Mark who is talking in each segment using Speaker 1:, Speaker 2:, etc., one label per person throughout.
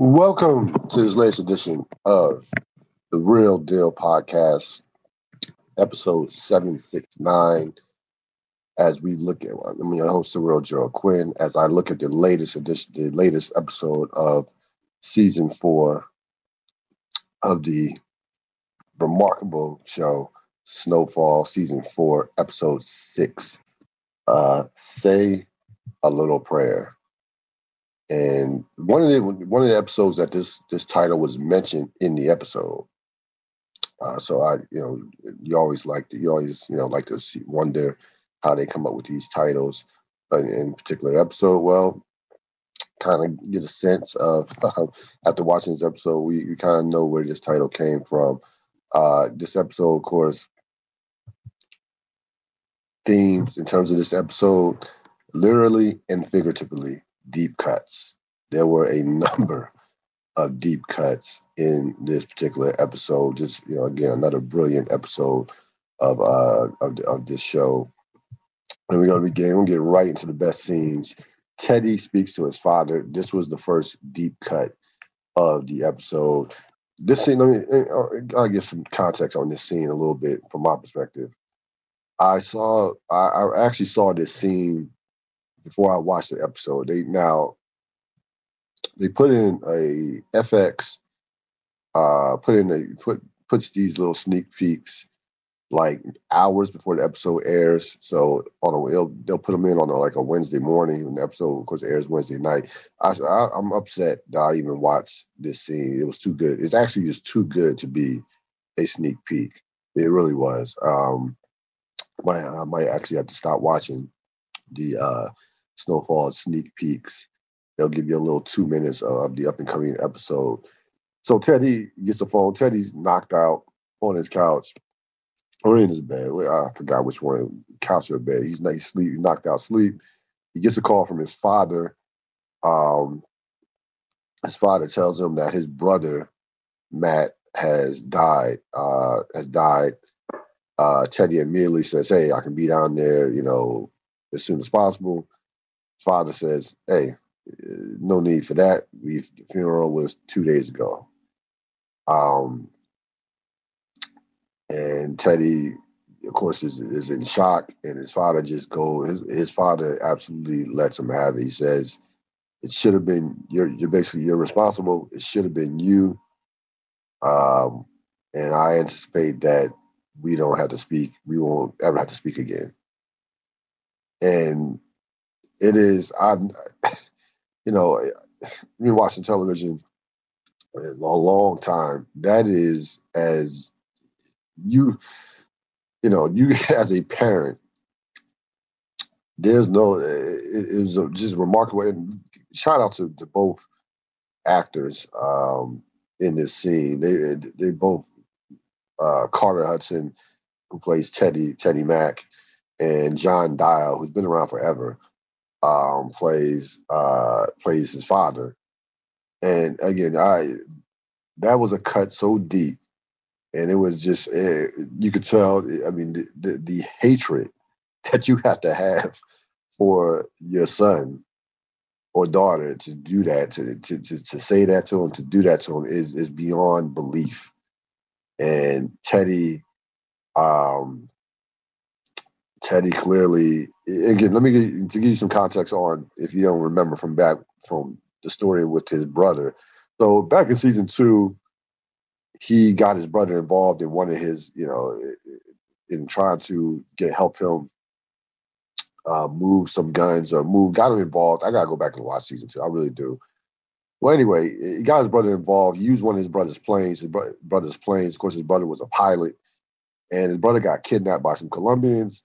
Speaker 1: Welcome to this latest edition of the Real Deal Podcast, episode 769. As we look at, I mean, I host the real Gerald Quinn. As I look at the latest edition, the latest episode of season four of the remarkable show Snowfall, season four, episode six. Uh, say a little prayer. And one of the one of the episodes that this this title was mentioned in the episode. Uh, so I, you know, you always like to, you always you know like to see, wonder how they come up with these titles in, in particular episode. Well, kind of get a sense of after watching this episode, we, we kind of know where this title came from. Uh, this episode, of course, themes in terms of this episode, literally and figuratively deep cuts. There were a number of deep cuts in this particular episode. Just you know, again, another brilliant episode of uh of, of this show. And we're gonna be getting we're gonna get right into the best scenes. Teddy speaks to his father. This was the first deep cut of the episode. This scene, let me I'll give some context on this scene a little bit from my perspective. I saw I, I actually saw this scene before I watched the episode. They now they put in a FX, uh, put in a put puts these little sneak peeks like hours before the episode airs. So on a they'll, they'll put them in on a, like a Wednesday morning, and the episode of course airs Wednesday night. I, I am upset that I even watched this scene. It was too good. It's actually just too good to be a sneak peek. It really was. Um, might I might actually have to stop watching the uh, Snowfall sneak peeks. They'll give you a little two minutes of the up and coming episode. So Teddy gets the phone. Teddy's knocked out on his couch or in his bed. I forgot which one, couch or bed. He's, he's sleep, knocked out sleep. He gets a call from his father. Um, his father tells him that his brother Matt has died. Uh, has died. Uh, Teddy immediately says, "Hey, I can be down there, you know, as soon as possible." Father says, "Hey, no need for that. We the funeral was two days ago." Um, and Teddy, of course, is is in shock, and his father just go. His his father absolutely lets him have it. He says, "It should have been you're you're basically you're responsible. It should have been you." Um, and I anticipate that we don't have to speak. We won't ever have to speak again. And it is I'm you know been watching television a long time. That is as you you know you as a parent. There's no it, it was just remarkable and shout out to, to both actors um, in this scene. They they both uh, Carter Hudson, who plays Teddy Teddy Mac, and John Diehl, who's been around forever um, plays uh, plays his father, and again, I that was a cut so deep, and it was just uh, you could tell. I mean, the, the, the hatred that you have to have for your son or daughter to do that, to to to, to say that to him, to do that to him is is beyond belief. And Teddy, um, Teddy clearly again. Let me get, to give you some context on if you don't remember from back from the story with his brother. So back in season two, he got his brother involved in one of his, you know, in trying to get help him uh, move some guns or move. Got him involved. I gotta go back and watch season two. I really do. Well, anyway, he got his brother involved. He used one of his brother's planes. His bro- brother's planes. Of course, his brother was a pilot, and his brother got kidnapped by some Colombians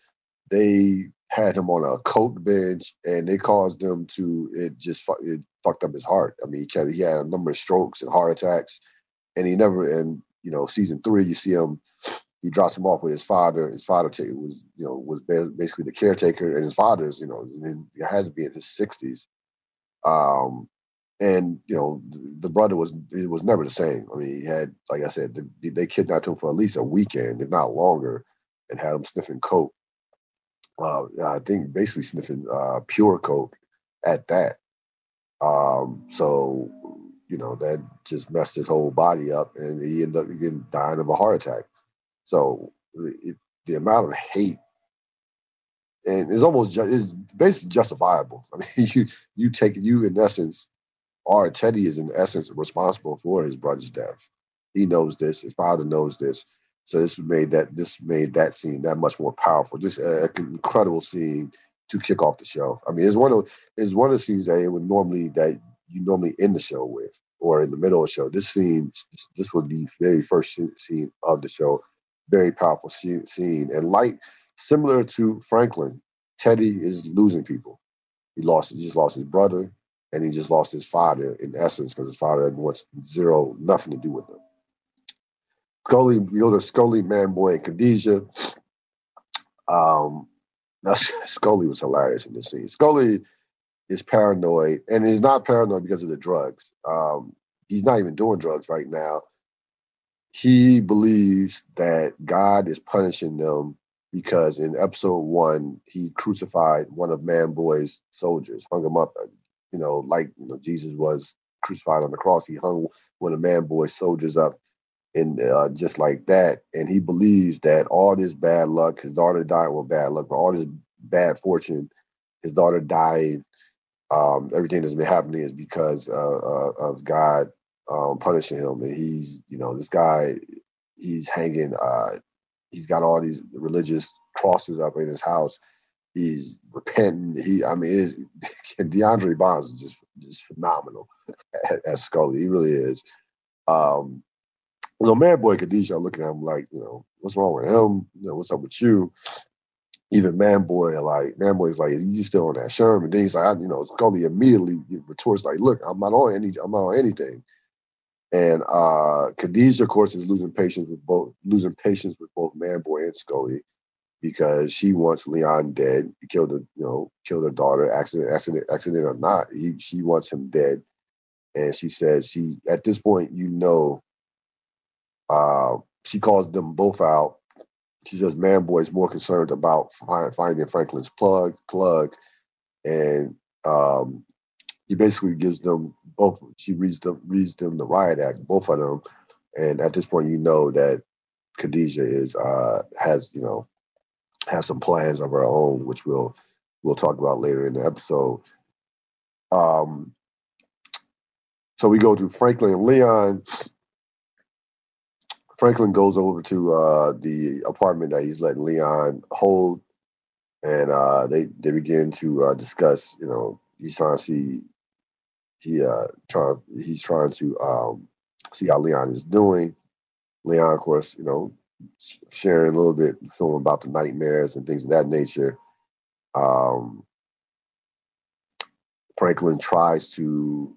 Speaker 1: they had him on a coke bench and they caused him to it just it fucked up his heart. I mean, he, kept, he had a number of strokes and heart attacks, and he never. And you know, season three, you see him. He drops him off with his father. His father t- was, you know, was basically the caretaker, and his father's, you know, it has to be in his sixties. Um, and you know, the brother was it was never the same. I mean, he had, like I said, the, they kidnapped him for at least a weekend, if not longer, and had him sniffing coke uh, I think basically sniffing uh, pure coke at that. Um, so you know, that just messed his whole body up, and he ended up getting dying of a heart attack. So it, the amount of hate, and it's almost ju- is basically justifiable. I mean, you you take you in essence, or Teddy is in essence responsible for his brother's death. He knows this. His father knows this. So this made that this made that scene that much more powerful. Just an incredible scene to kick off the show. I mean, it's one of it's one of the scenes that it would normally that you normally end the show with, or in the middle of the show. This scene, this was the very first scene of the show. Very powerful scene, and like similar to Franklin, Teddy is losing people. He lost, he just lost his brother, and he just lost his father in essence because his father wants zero, nothing to do with him. Scully, Yoda, Scully, Manboy, and Khadijah. Um, Scully was hilarious in this scene. Scully is paranoid, and he's not paranoid because of the drugs. Um, he's not even doing drugs right now. He believes that God is punishing them because in episode one he crucified one of Manboy's soldiers, hung him up. You know, like you know, Jesus was crucified on the cross. He hung one of Manboy's soldiers up and uh, just like that. And he believes that all this bad luck, his daughter died with bad luck, but all this bad fortune, his daughter died, um, everything that's been happening is because uh, uh, of God um, punishing him. And he's, you know, this guy, he's hanging, uh, he's got all these religious crosses up in his house. He's repenting. He, I mean, De'Aundre Bonds is just just phenomenal as Scully. He really is. Um, so Manboy Khadijah looking at him like, you know, what's wrong with him? You know, what's up with you? Even Manboy, like Manboy's like, you still on that Sherman? Then he's like, I, you know, Scully immediately retorts like, look, I'm not on any, I'm not on anything. And uh Khadijah, of course, is losing patience with both losing patience with both Manboy and Scully because she wants Leon dead. He killed her, you know, killed her daughter, accident, accident, accident or not. He she wants him dead. And she says she at this point, you know, uh, she calls them both out. She says Manboy is more concerned about find, finding Franklin's plug, plug, and um, he basically gives them both. She reads them, reads them the riot act, both of them, and at this point, you know that Khadijah is uh, has you know has some plans of her own, which we'll we'll talk about later in the episode. Um, so we go to Franklin and Leon. Franklin goes over to uh, the apartment that he's letting Leon hold, and uh, they they begin to uh, discuss. You know, he's trying to see he uh trying he's trying to um, see how Leon is doing. Leon, of course, you know, sharing a little bit, film about the nightmares and things of that nature. Um, Franklin tries to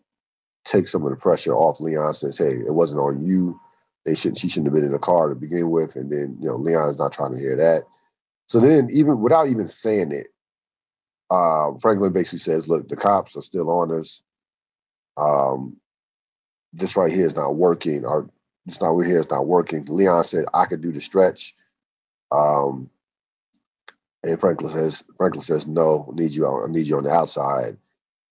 Speaker 1: take some of the pressure off Leon. Says, "Hey, it wasn't on you." They shouldn't. She shouldn't have been in the car to begin with. And then you know Leon's not trying to hear that. So then, even without even saying it, uh, Franklin basically says, "Look, the cops are still on us. Um, this right here is not working. Or this not we're here is not working." Leon said, "I could do the stretch." Um, and Franklin says, "Franklin says no. I need you. I need you on the outside."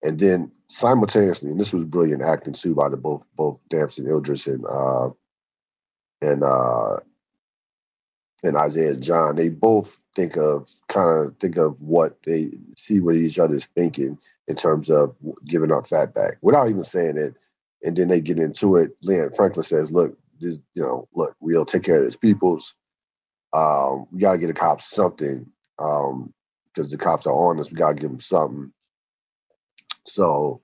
Speaker 1: And then simultaneously, and this was brilliant acting too by the both both Damson Idris and uh, and uh and Isaiah John, they both think of kind of think of what they see what each other's thinking in terms of giving up Fatback without even saying it. And then they get into it. Leon Franklin says, look, this, you know, look, we'll take care of these peoples. Um, we gotta get the cops something. Um, because the cops are on us, we gotta give them something. So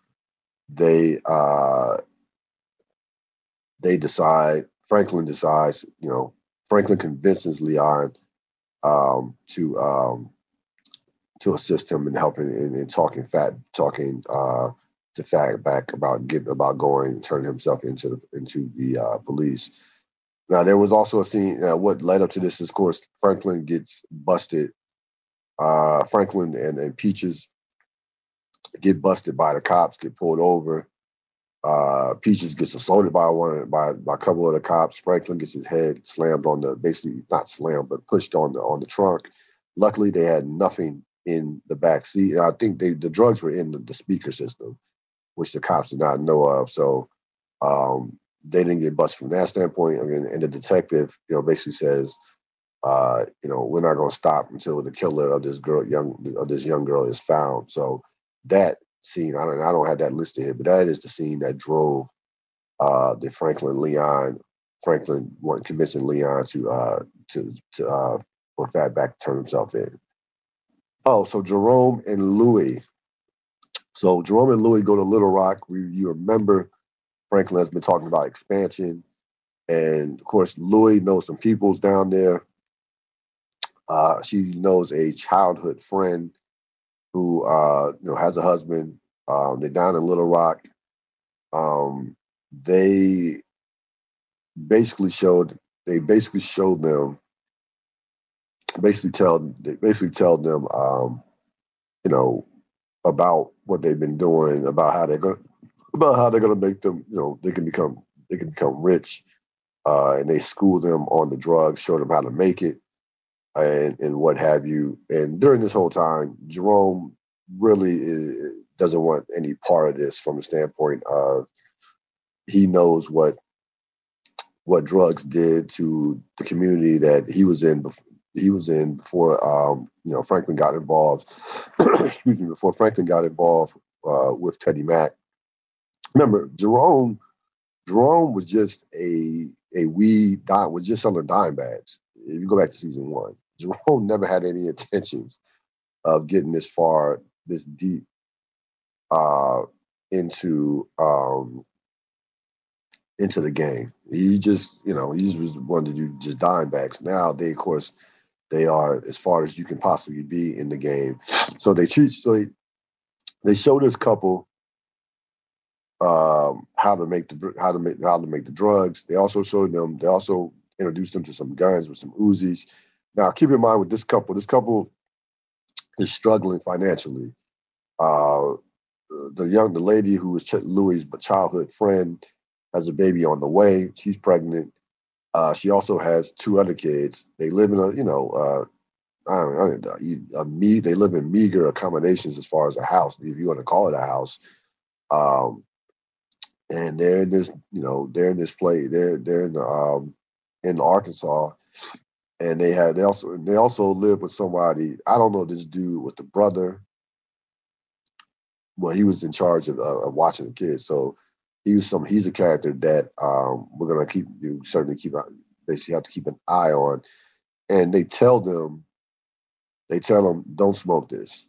Speaker 1: they uh they decide Franklin decides, you know, Franklin convinces Leon um, to um, to assist him in helping in, in talking fat talking uh, to Fatback about getting about going turning himself into the into the uh, police. Now there was also a scene. Uh, what led up to this is, of course, Franklin gets busted. Uh, Franklin and, and Peaches get busted by the cops, get pulled over. Uh, Peaches gets assaulted by one by, by a couple of the cops. Franklin gets his head slammed on the basically not slammed but pushed on the on the trunk. Luckily, they had nothing in the back seat. I think they the drugs were in the, the speaker system, which the cops did not know of. So Um, they didn't get busted from that standpoint. and, and the detective, you know, basically says, uh, you know, we're not going to stop until the killer of this girl, young of this young girl, is found. So that scene, I don't, I don't have that listed here, but that is the scene that drove uh, the Franklin Leon, Franklin convincing Leon to uh, to to uh, for Fatback to turn himself in. Oh, so Jerome and Louie. So Jerome and Louie go to Little Rock. We, you remember Franklin has been talking about expansion. And of course, Louie knows some peoples down there. Uh, she knows a childhood friend who uh, you know has a husband. Um, they're down in Little Rock. Um, they basically showed they basically showed them basically tell they basically tell them um, you know about what they've been doing about how they're going about how they're going to make them you know they can become they can become rich uh, and they school them on the drugs show them how to make it and and what have you and during this whole time jerome really is, doesn't want any part of this from a standpoint of he knows what what drugs did to the community that he was in before, he was in before um, you know Franklin got involved. excuse me, before Franklin got involved uh, with Teddy Mac. Remember, Jerome Jerome was just a a weed dime was just selling dime bags. If you go back to season one, Jerome never had any intentions of getting this far, this deep uh, into um, into the game. He just, you know, he was wanted to do just dime backs. Now they, of course, they are as far as you can possibly be in the game. So they treat so they, they show this couple um, how to make the how to make how to make the drugs. They also showed them. They also introduced them to some guns with some Uzis. Now, keep in mind with this couple, this couple is struggling financially. Uh, the young the lady who was Ch- Louie's childhood friend has a baby on the way. She's pregnant. Uh, she also has two other kids. They live in a, you know, uh, I don't know, a me. They live in meager accommodations as far as a house, if you want to call it a house. Um, and they're in this, you know, they're in this place. They're they're in um, in Arkansas, and they had they also they also live with somebody. I don't know this dude was the brother. Well, he was in charge of, uh, of watching the kids, so he was some. He's a character that um, we're gonna keep you certainly keep basically have to keep an eye on. And they tell them, they tell them, don't smoke this.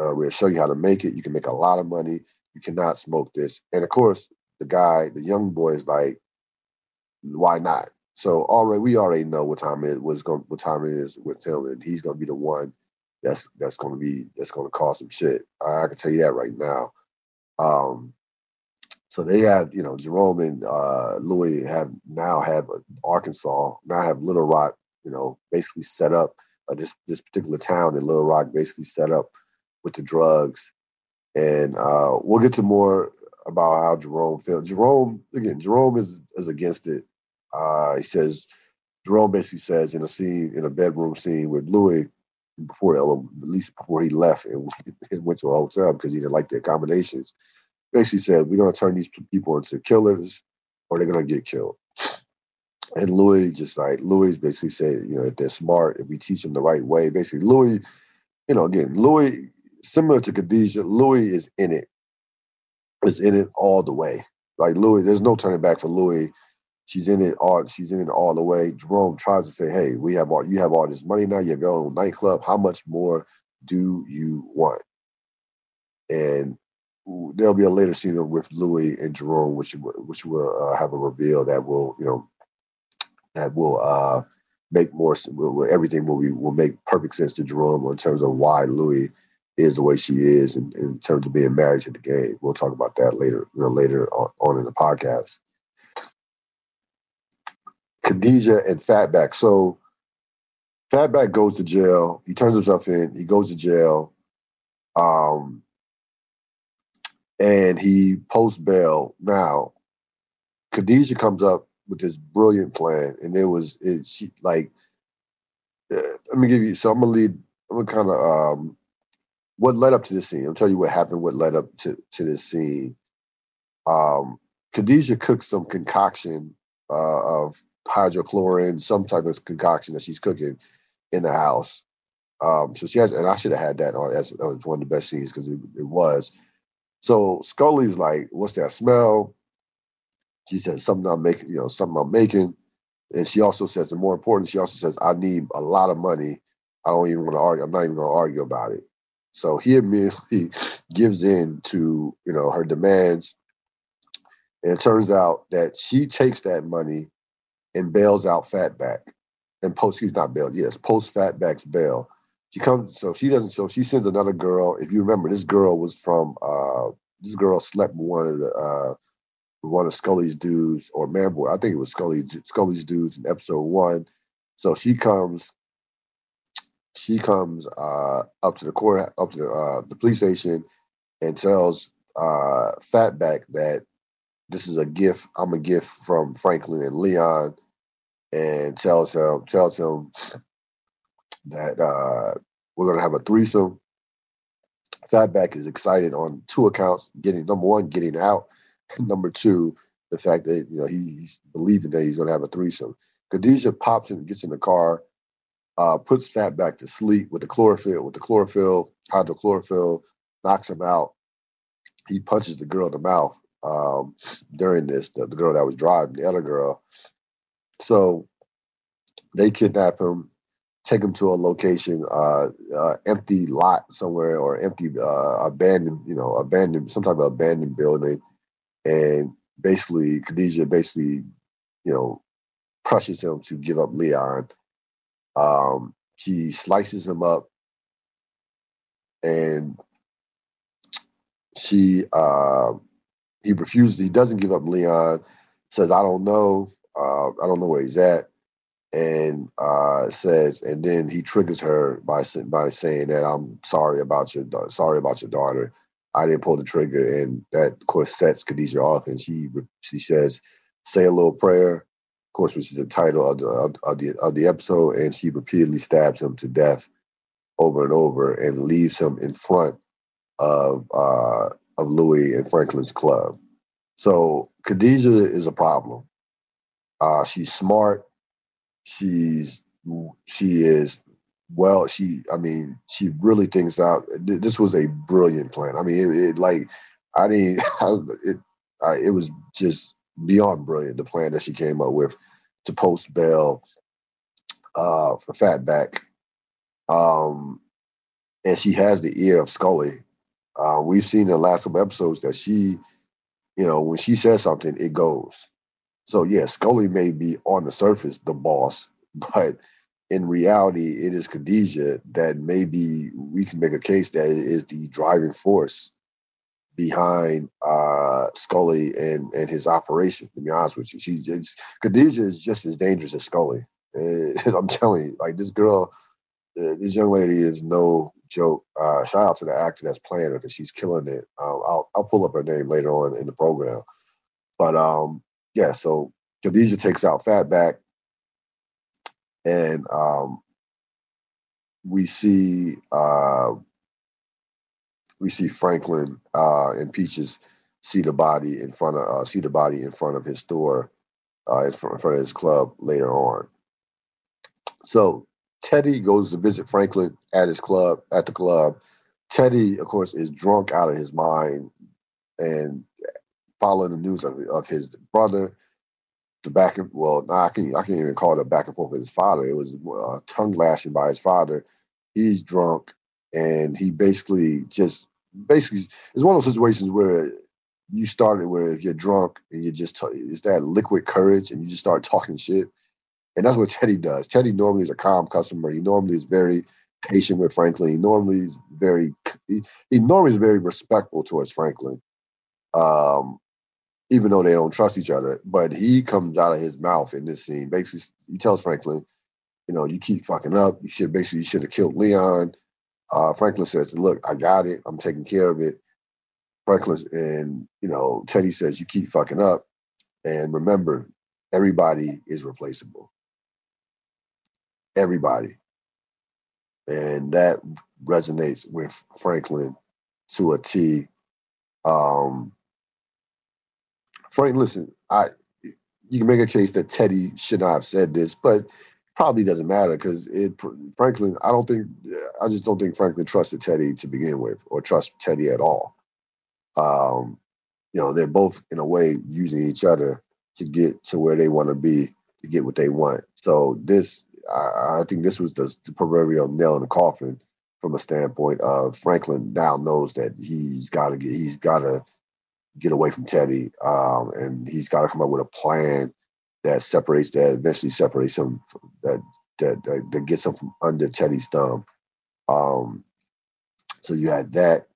Speaker 1: Uh, we'll show you how to make it. You can make a lot of money. You cannot smoke this. And of course, the guy, the young boy, is like, why not? So already we already know what time it was going, what time it is with him, and he's gonna be the one that's that's gonna be that's gonna cause some shit. I, I can tell you that right now. Um, so they have, you know, Jerome and uh, Louie have now have Arkansas, now have Little Rock, you know, basically set up uh, this this particular town in Little Rock, basically set up with the drugs, and uh, we'll get to more about how Jerome feels. Jerome, again, Jerome is is against it. Uh, he says Jerome basically says in a scene in a bedroom scene with Louie before at least before he left and went to a hotel because he didn't like the accommodations basically said, we're to turn these people into killers or they're to get killed. And Louie just like, Louie basically said, you know, if they're smart, if we teach them the right way, basically, Louie, you know, again, Louie, similar to Khadijah, Louie is in it, is in it all the way. Like Louie, there's no turning back for Louie. She's in it all. She's in it all the way. Jerome tries to say, "Hey, we have all. You have all this money now. You have your own nightclub. How much more do you want?" And there'll be a later scene with Louie and Jerome, which which will uh, have a reveal that will you know that will uh, make more will, everything will be will make perfect sense to Jerome in terms of why Louie is the way she is in, in terms of being married to the game. We'll talk about that later, you know, later on, on in the podcast. Khadijah and Fatback. So Fatback goes to jail. He turns himself in. He goes to jail. Um, and he posts bail. Now, Khadijah comes up with this brilliant plan, and it was it she like. Uh, let me give you. So I'm gonna lead. I'm gonna kind of um, what led up to this scene. I'll tell you what happened. What led up to to this scene. Um, Khadijah cooks some concoction uh, of hydrochlorine, some type of concoction that she's cooking in the house. Um, so she has, and I should have had that on as, one of the best scenes because it, it was. So Scully's like, "What's that smell?" She says, "Something I'm making, you know, something I'm making." And she also says, and more important, she also says, "I need a lot of money. I don't even want to argue. I'm not even going to argue about it." So he immediately gives in to you know her demands, and it turns out that she takes that money and bails out Fatback, and post he's not bailed. Yes, post Fatback's bail. She comes, so she doesn't. So she sends another girl. If you remember, this girl was from. uh This girl slept with one of the. uh one of Scully's dudes or Manboy. I think it was Scully Scully's dudes in episode one. So she comes she comes uh, up to the court, up to the, uh, the police station, and tells uh, Fatback that this is a gift. I'm a gift from Franklin and Leon, and tells him tells him that uh, we're gonna have a threesome. Fatback is excited on two accounts: getting number one, getting out, number two, the fact that you know he, he's believing that he's gonna have a threesome. Khadijah pops in, gets in the car, uh, puts Fatback to sleep with the chlorophyll, with the chlorophyll, hydrochlorophyll, knocks him out. He punches the girl in the mouth um, during this, the, the girl that was driving, the other girl. So they kidnap him, take him to a location, uh, uh, empty lot somewhere or empty uh, abandoned, you know, abandoned some type of abandoned building, and basically Khadijah basically, you know, crushes him to give up Leon. Um, she slices him up, and she uh, he refuses. He doesn't give up Leon. Says, "I don't know. Uh, I don't know where he's at." And uh, says, and then he triggers her by by saying that I'm sorry about your sorry about your daughter. I didn't pull the trigger, and that of course sets Khadijah off, and she she says, "Say a little prayer." Of course, which is the title of the of, of the of the episode, and she repeatedly stabs him to death over and over, and leaves him in front of uh, of Louie and Franklin's club. So Khadijah is a problem. Uh, she's smart. She's she is well. She I mean she really thinks out. This was a brilliant plan. I mean it, it like I didn't it I, it was just beyond brilliant the plan that she came up with to post bail uh, for Fatback. Um, and she has the ear of Scully. Uh, we've seen in the last couple episodes that she, you know, when she says something, it goes. So yeah, Scully may be on the surface the boss, but in reality, it is Khadijah that maybe we can make a case that it is the driving force behind uh, Scully and and his operation. To be honest with you, she's just, is just as dangerous as Scully. And I'm telling you, like this girl, uh, this young lady is no joke. Uh, shout out to the actor that's playing her because she's killing it. I'll I'll pull up her name later on in the program. But um, yeah, so Khadijah takes out Fatback, and um, we see uh, we see Franklin uh, and Peaches see the body in front of uh, see the body in front of his store, uh, in, front, in front of his club later on. So Teddy goes to visit Franklin at his club at the club. Teddy, of course, is drunk out of his mind and following the news of, of his brother. The back and well, nah, I can I can't even call it a back and forth with his father. It was uh, tongue lashing by his father. He's drunk and he basically just basically it's one of those situations where you started where if you're drunk and you just it's that liquid courage and you just start talking shit and that's what teddy does teddy normally is a calm customer he normally is very patient with franklin he normally is very he, he normally is very respectful towards franklin um even though they don't trust each other but he comes out of his mouth in this scene basically he tells franklin you know you keep fucking up you should basically you should have killed leon uh, Franklin says, "Look, I got it. I'm taking care of it." Franklin and you know Teddy says, "You keep fucking up, and remember, everybody is replaceable. Everybody." And that resonates with Franklin to a T. Um, Frank, listen, I you can make a case that Teddy should not have said this, but probably doesn't matter because it Franklin. I don't think I just don't think Franklin trusted Teddy to begin with, or trust Teddy at all. Um, you know, they're both in a way using each other to get to where they want to be to get what they want. So this, I, I think, this was the, the proverbial nail in the coffin from a standpoint of Franklin now knows that he's got to get he's got to get away from Teddy, um, and he's got to come up with a plan that separates that eventually separates him from, that, that, that that gets him from under Teddy's thumb. Um, so you had that.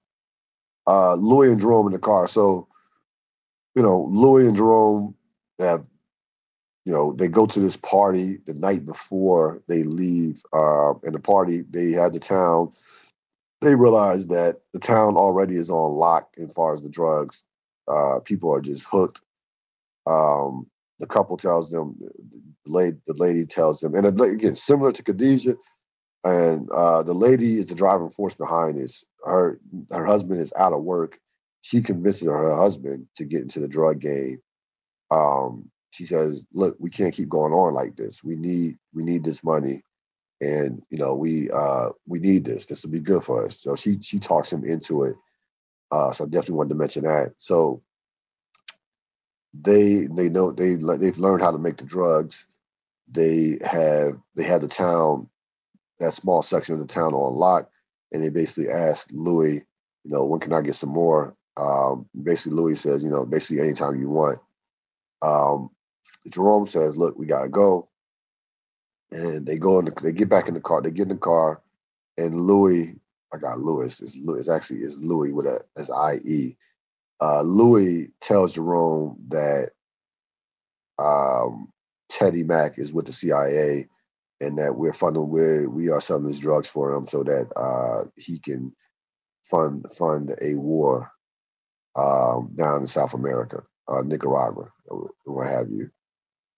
Speaker 1: Uh, Louie and Jerome in the car. So, you know, Louie and Jerome have, you know, they go to this party the night before they leave. Uh, and the party, they had the town. They realize that the town already is on lock as far as the drugs. Uh, people are just hooked. Um, the couple tells them, the lady, tells them, and again, similar to Khadijah, and uh, the lady is the driving force behind this. Her her husband is out of work. She convinces her husband to get into the drug game. Um, she says, "Look, we can't keep going on like this. We need we need this money, and you know we uh, we need this. This will be good for us." So she she talks him into it. Uh, so I definitely wanted to mention that. So they they know they they've learned how to make the drugs. They have they had the town, that small section of the town on lock, and they basically asked Louie, you know, when can I get some more? Um, basically, Louie says, you know, basically anytime you want. Um, Jerome says, look, we gotta go, and they go in. The, they get back in the car. They get in the car, and Louie, I got Louie. It's, actually is Louie with a as I E uh, Louie tells Jerome that um, Teddy Mac is with the CIA and that we're funding we we are selling these drugs for him so that uh, he can fund fund a war um, down in South America, uh, Nicaragua, what have you.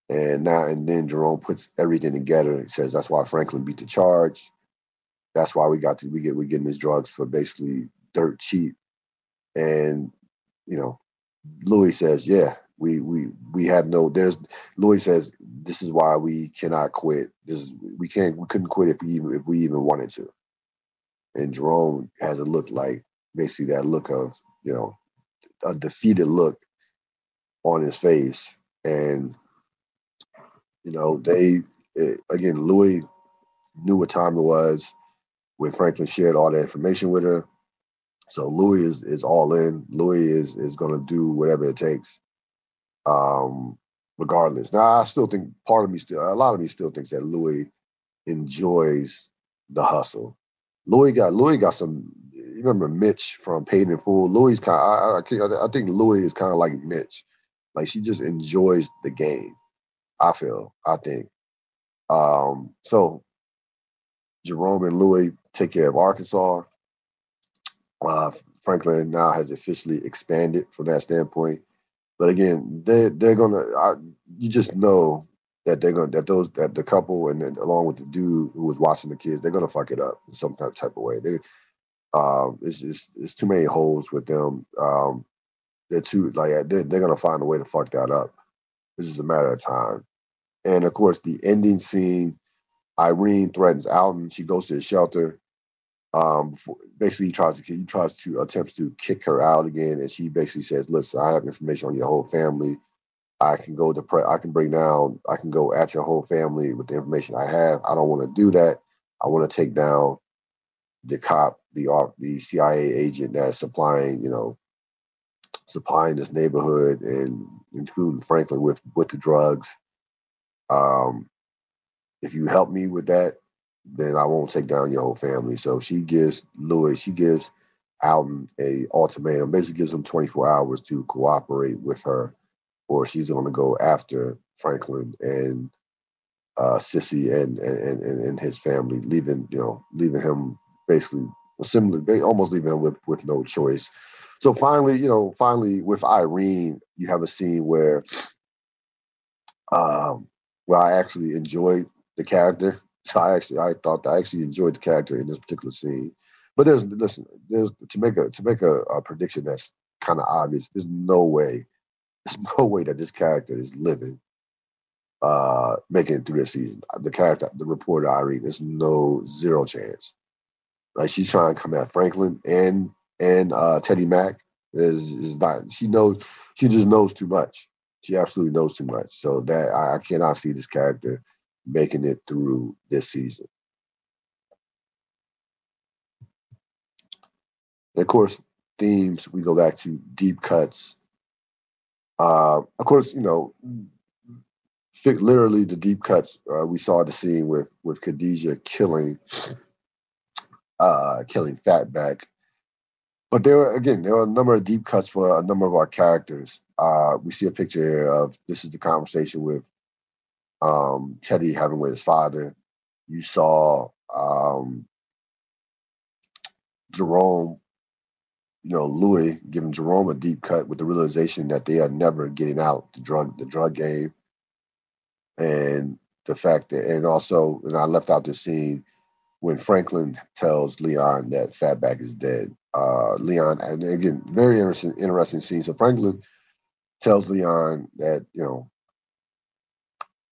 Speaker 1: And now and then Jerome puts everything together. He says that's why Franklin beat the charge. That's why we got to we get we getting these drugs for basically dirt cheap. And you know, Louie says, yeah, we we we have no. There's Louie says this is why we cannot quit. This is, we can't we couldn't quit if we even if we even wanted to. And Jerome has a look like basically that look of you know a defeated look on his face, and you know they it, eh, again Louie knew what time it was when Franklin shared all that information with her. So Louie is, is all in. Louie is is to do whatever it takes, um, regardless. Now I still think part of me still, a lot of me still thinks that Louie enjoys the hustle. Louie got Louie got some. You remember Mitch from Paid in Full? Louie kind. I, I, I think Louie is kind of like Mitch. Like she just enjoys the game. I feel. I think. Um, so Jerome and Louie take care of Arkansas. Uh, Franklin now has officially expanded from that standpoint. But again, they they're gonna. I, you just know that they're gonna that those that the couple and then along with the dude who was watching the kids, they're gonna fuck it up in some kind of type of way. They, um, it's it's, it's too many holes with them. Um, they're too like they're, they're gonna find a way to fuck that up. It's just a matter of time. And of course, the ending scene, Irene threatens Alton. She goes to the shelter um, basically he tries to he tries to attempts to kick her out again, and she basically says, "Listen, I have information on your whole family. I can go to pre- I can bring down I can go at your whole family with the information I have. I don't want to do that. I want to take down the cop, the the CIA agent that's supplying you know supplying this neighborhood and including Franklin with with the drugs. Um, if you help me with that, then I won't take down your whole family. So she gives Louie, she gives Alton a ultimatum, basically gives him 24 hours to cooperate with her, or she's going to go after Franklin and uh, Cissy and, and and and his family, leaving you know leaving him basically almost leaving him with with no choice. So finally, you know, finally with Irene, you have a scene where um, where I actually enjoyed the character so I actually I thought I actually enjoyed the character in this particular scene. But there's listen, there's to make a to make a, a prediction that's kind of obvious. There's no way there's no way that this character is living, uh, making it through this season. The character, the reporter Irene, there's no zero chance. Like she's trying to come at Franklin and and uh, Teddy Mac is is not. She knows. She just knows too much. She absolutely knows too much. So that I, I cannot see this character making it through this season. And of course, themes we go back to deep cuts. Uh, of course, you know, literally the deep cuts. Uh, we saw the scene with with Khadijah killing uh, killing Fatback. But there were again, there were a number of deep cuts for a number of our characters. Uh, we see a picture here of this is the conversation with um, Teddy having with his father. You saw um, Jerome, you know, Louie giving Jerome a deep cut with the realization that they are never getting out the drug the drug game, and the fact that, and also, and I left out this scene when Franklin tells Leon that Fatback is dead. Uh, Leon, and again, very interesting, interesting scene. So Franklin tells Leon that you know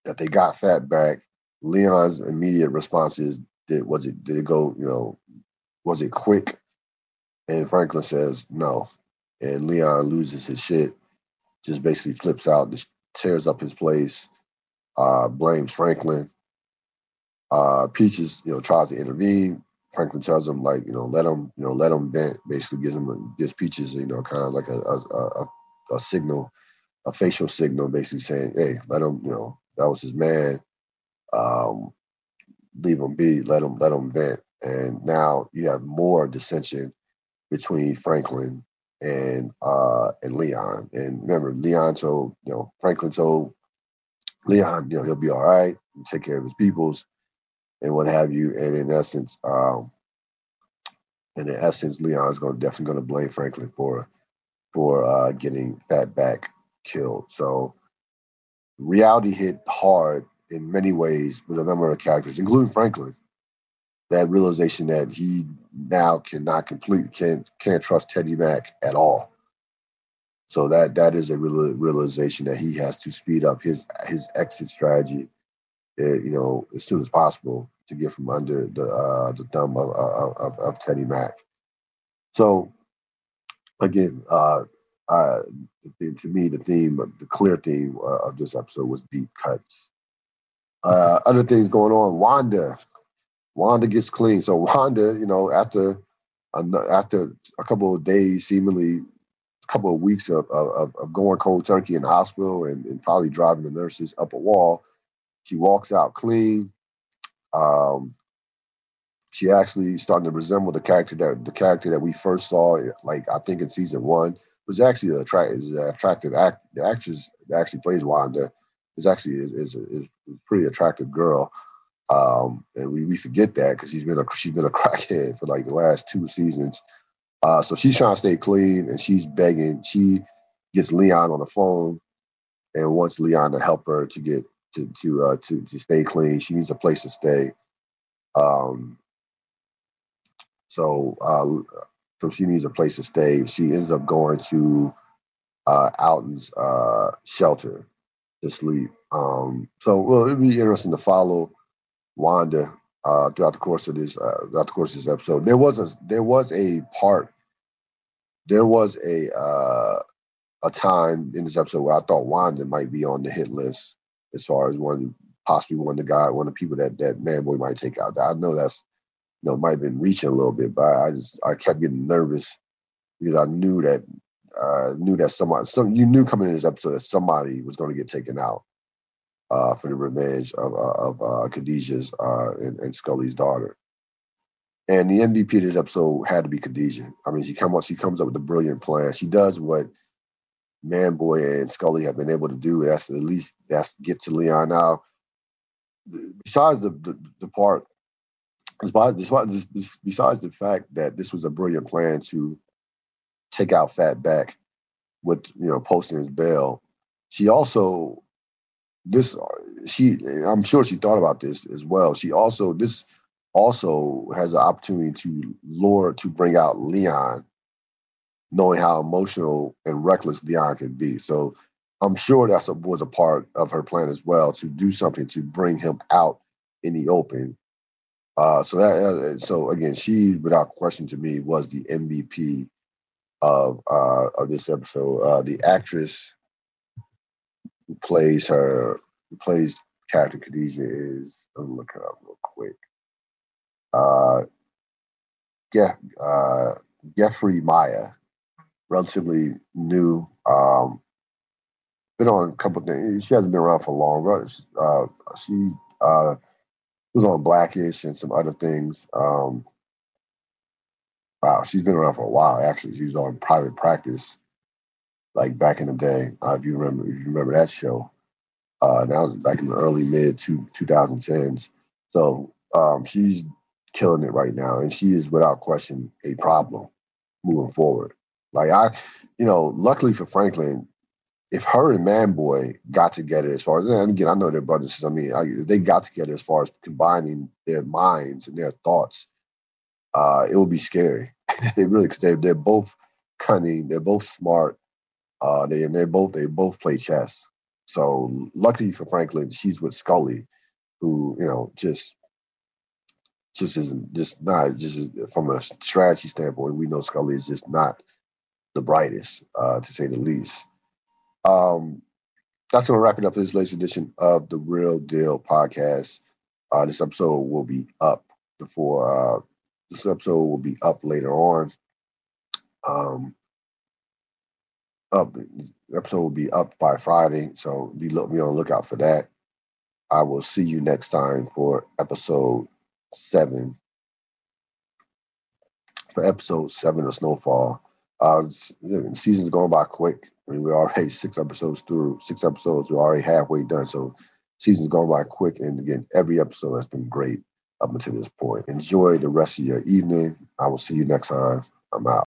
Speaker 1: that they got Fatback. Leon's immediate response is, "Did was it? Did it go? You know, was it quick?" And Franklin says, "No." And Leon loses his shit, just basically flips out, just tears up his place, uh, blames Franklin. Uh, Peaches, you know, tries to intervene. Franklin tells him like, you know, let him, you know, let him vent. Basically, gives him gives Peaches, you know, kind of like a a, a a signal, a facial signal, basically saying, hey, let him, you know, that was his man. Um, leave him be. Let him let him vent. And now you have more dissension between Franklin and uh and Leon. And remember, Leon told you know Franklin told Leon, you know, he'll be all right, take care of his peoples and what have you. And in essence, um, and in essence, Leon's going definitely going to blame Franklin for for uh, getting Fatback killed. So reality hit hard in many ways with a number of characters, including Franklin. That realization that he now cannot complete can't can't trust Teddy Mac at all. So that that is a real, realization that he has to speed up his his exit strategy uh, you know, as soon as possible to get from under the uh, the thumb of, of, of Teddy Mac. So again, uh, uh, to me, the theme, of the clear theme uh, of this episode was deep cuts. Uh, other things going on. Wanda, Wanda gets clean. So Wanda, you know, after after a couple of days, seemingly a couple of weeks of, of, of going cold turkey in the hospital and, and probably driving the nurses up a wall, she walks out clean. Um, she actually starting to resemble the character that the character that we first saw, like I think in season one, was actually an attract is an attractive act. The actress that actually plays Wanda is actually is, is, is a pretty attractive girl. Um, and we, we forget that because she's been a she's been a crackhead for like the last two seasons. Uh, so she's trying to stay clean and she's begging. She gets Leon on the phone and wants Leon to help her to get to to uh, to to stay clean. She needs a place to stay. Um, so uh, so she needs a place to stay. She ends up going to uh, Alton's uh, shelter to sleep. Um, so well, it'd be interesting to follow Wanda uh, throughout the course of this uh, throughout the course of this episode. There was a there was a part. There was a uh, a time in this episode where I thought Wanda might be on the hit list as far as one possibly one of the guy, one of the people that that Manboy might take out. I know that's you know might have been reaching a little bit, but I just I kept getting nervous because I knew that uh knew that somebody some you knew coming in this episode that somebody was going to get taken out uh for the revenge of uh, of uh Khadijah's uh and, and Scully's daughter. And the MVP of this episode had to be Khadijah. I mean, she come up, she comes up with a brilliant plan. She does what Manboy and Scully have been able to do. That's at least that's get to Leon now. Besides the the, the part, besides the fact that this was a brilliant plan to take out Fatback with you know posting his bail, she also this she I'm sure she thought about this as well. She also this also has an opportunity to lure to bring out Leon knowing how emotional and reckless Leon can be. So I'm sure that was a part of her plan as well to do something to bring him out in the open. Uh, so that uh, so again, she without question to me was the MVP of uh, of this episode. Uh, the actress who plays her who plays character Khadijah is let me look it up real quick. Uh, yeah, uh, Jeffrey Maya, relatively new. Um, been on a couple things. She hasn't been around for long. Uh, she uh, was on Blackish and some other things. Um, wow, she's been around for a while. Actually, she was on Private Practice, like back in the day. Uh, if you remember, if you remember that show, uh, that was back in the early mid two 2010s. So um, she's killing it right now, and she is without question a problem moving forward. Like I, you know, luckily for Franklin, if her and Manboy got together as far as and again, I know they're brothers. I mean, I, they got together as far as combining their minds and their thoughts. Uh, it would be scary. they really, because they they're both cunning, they're both smart. Uh, they and they both they both play chess. So luckily for Franklin, she's with Scully, who you know just just isn't just not just from a strategy standpoint. We know Scully is just not the brightest, uh, to say the least. Um, that's going to wrap it up for this latest edition of the Ril Dil podcast. Uh, this episode will be up before uh, this episode will be up later on. Um, up episode will be up by Friday, so be look be on the lookout for that. I will see you next time for episode seven. For episode seven of Snowfall. Uh, season's going by quick. I mean, we're already six episodes through. Six episodes, we're already halfway done. So, season's going by quick. And again, every episode has been great up until this point. Enjoy the rest of your evening. I will see you next time. I'm out.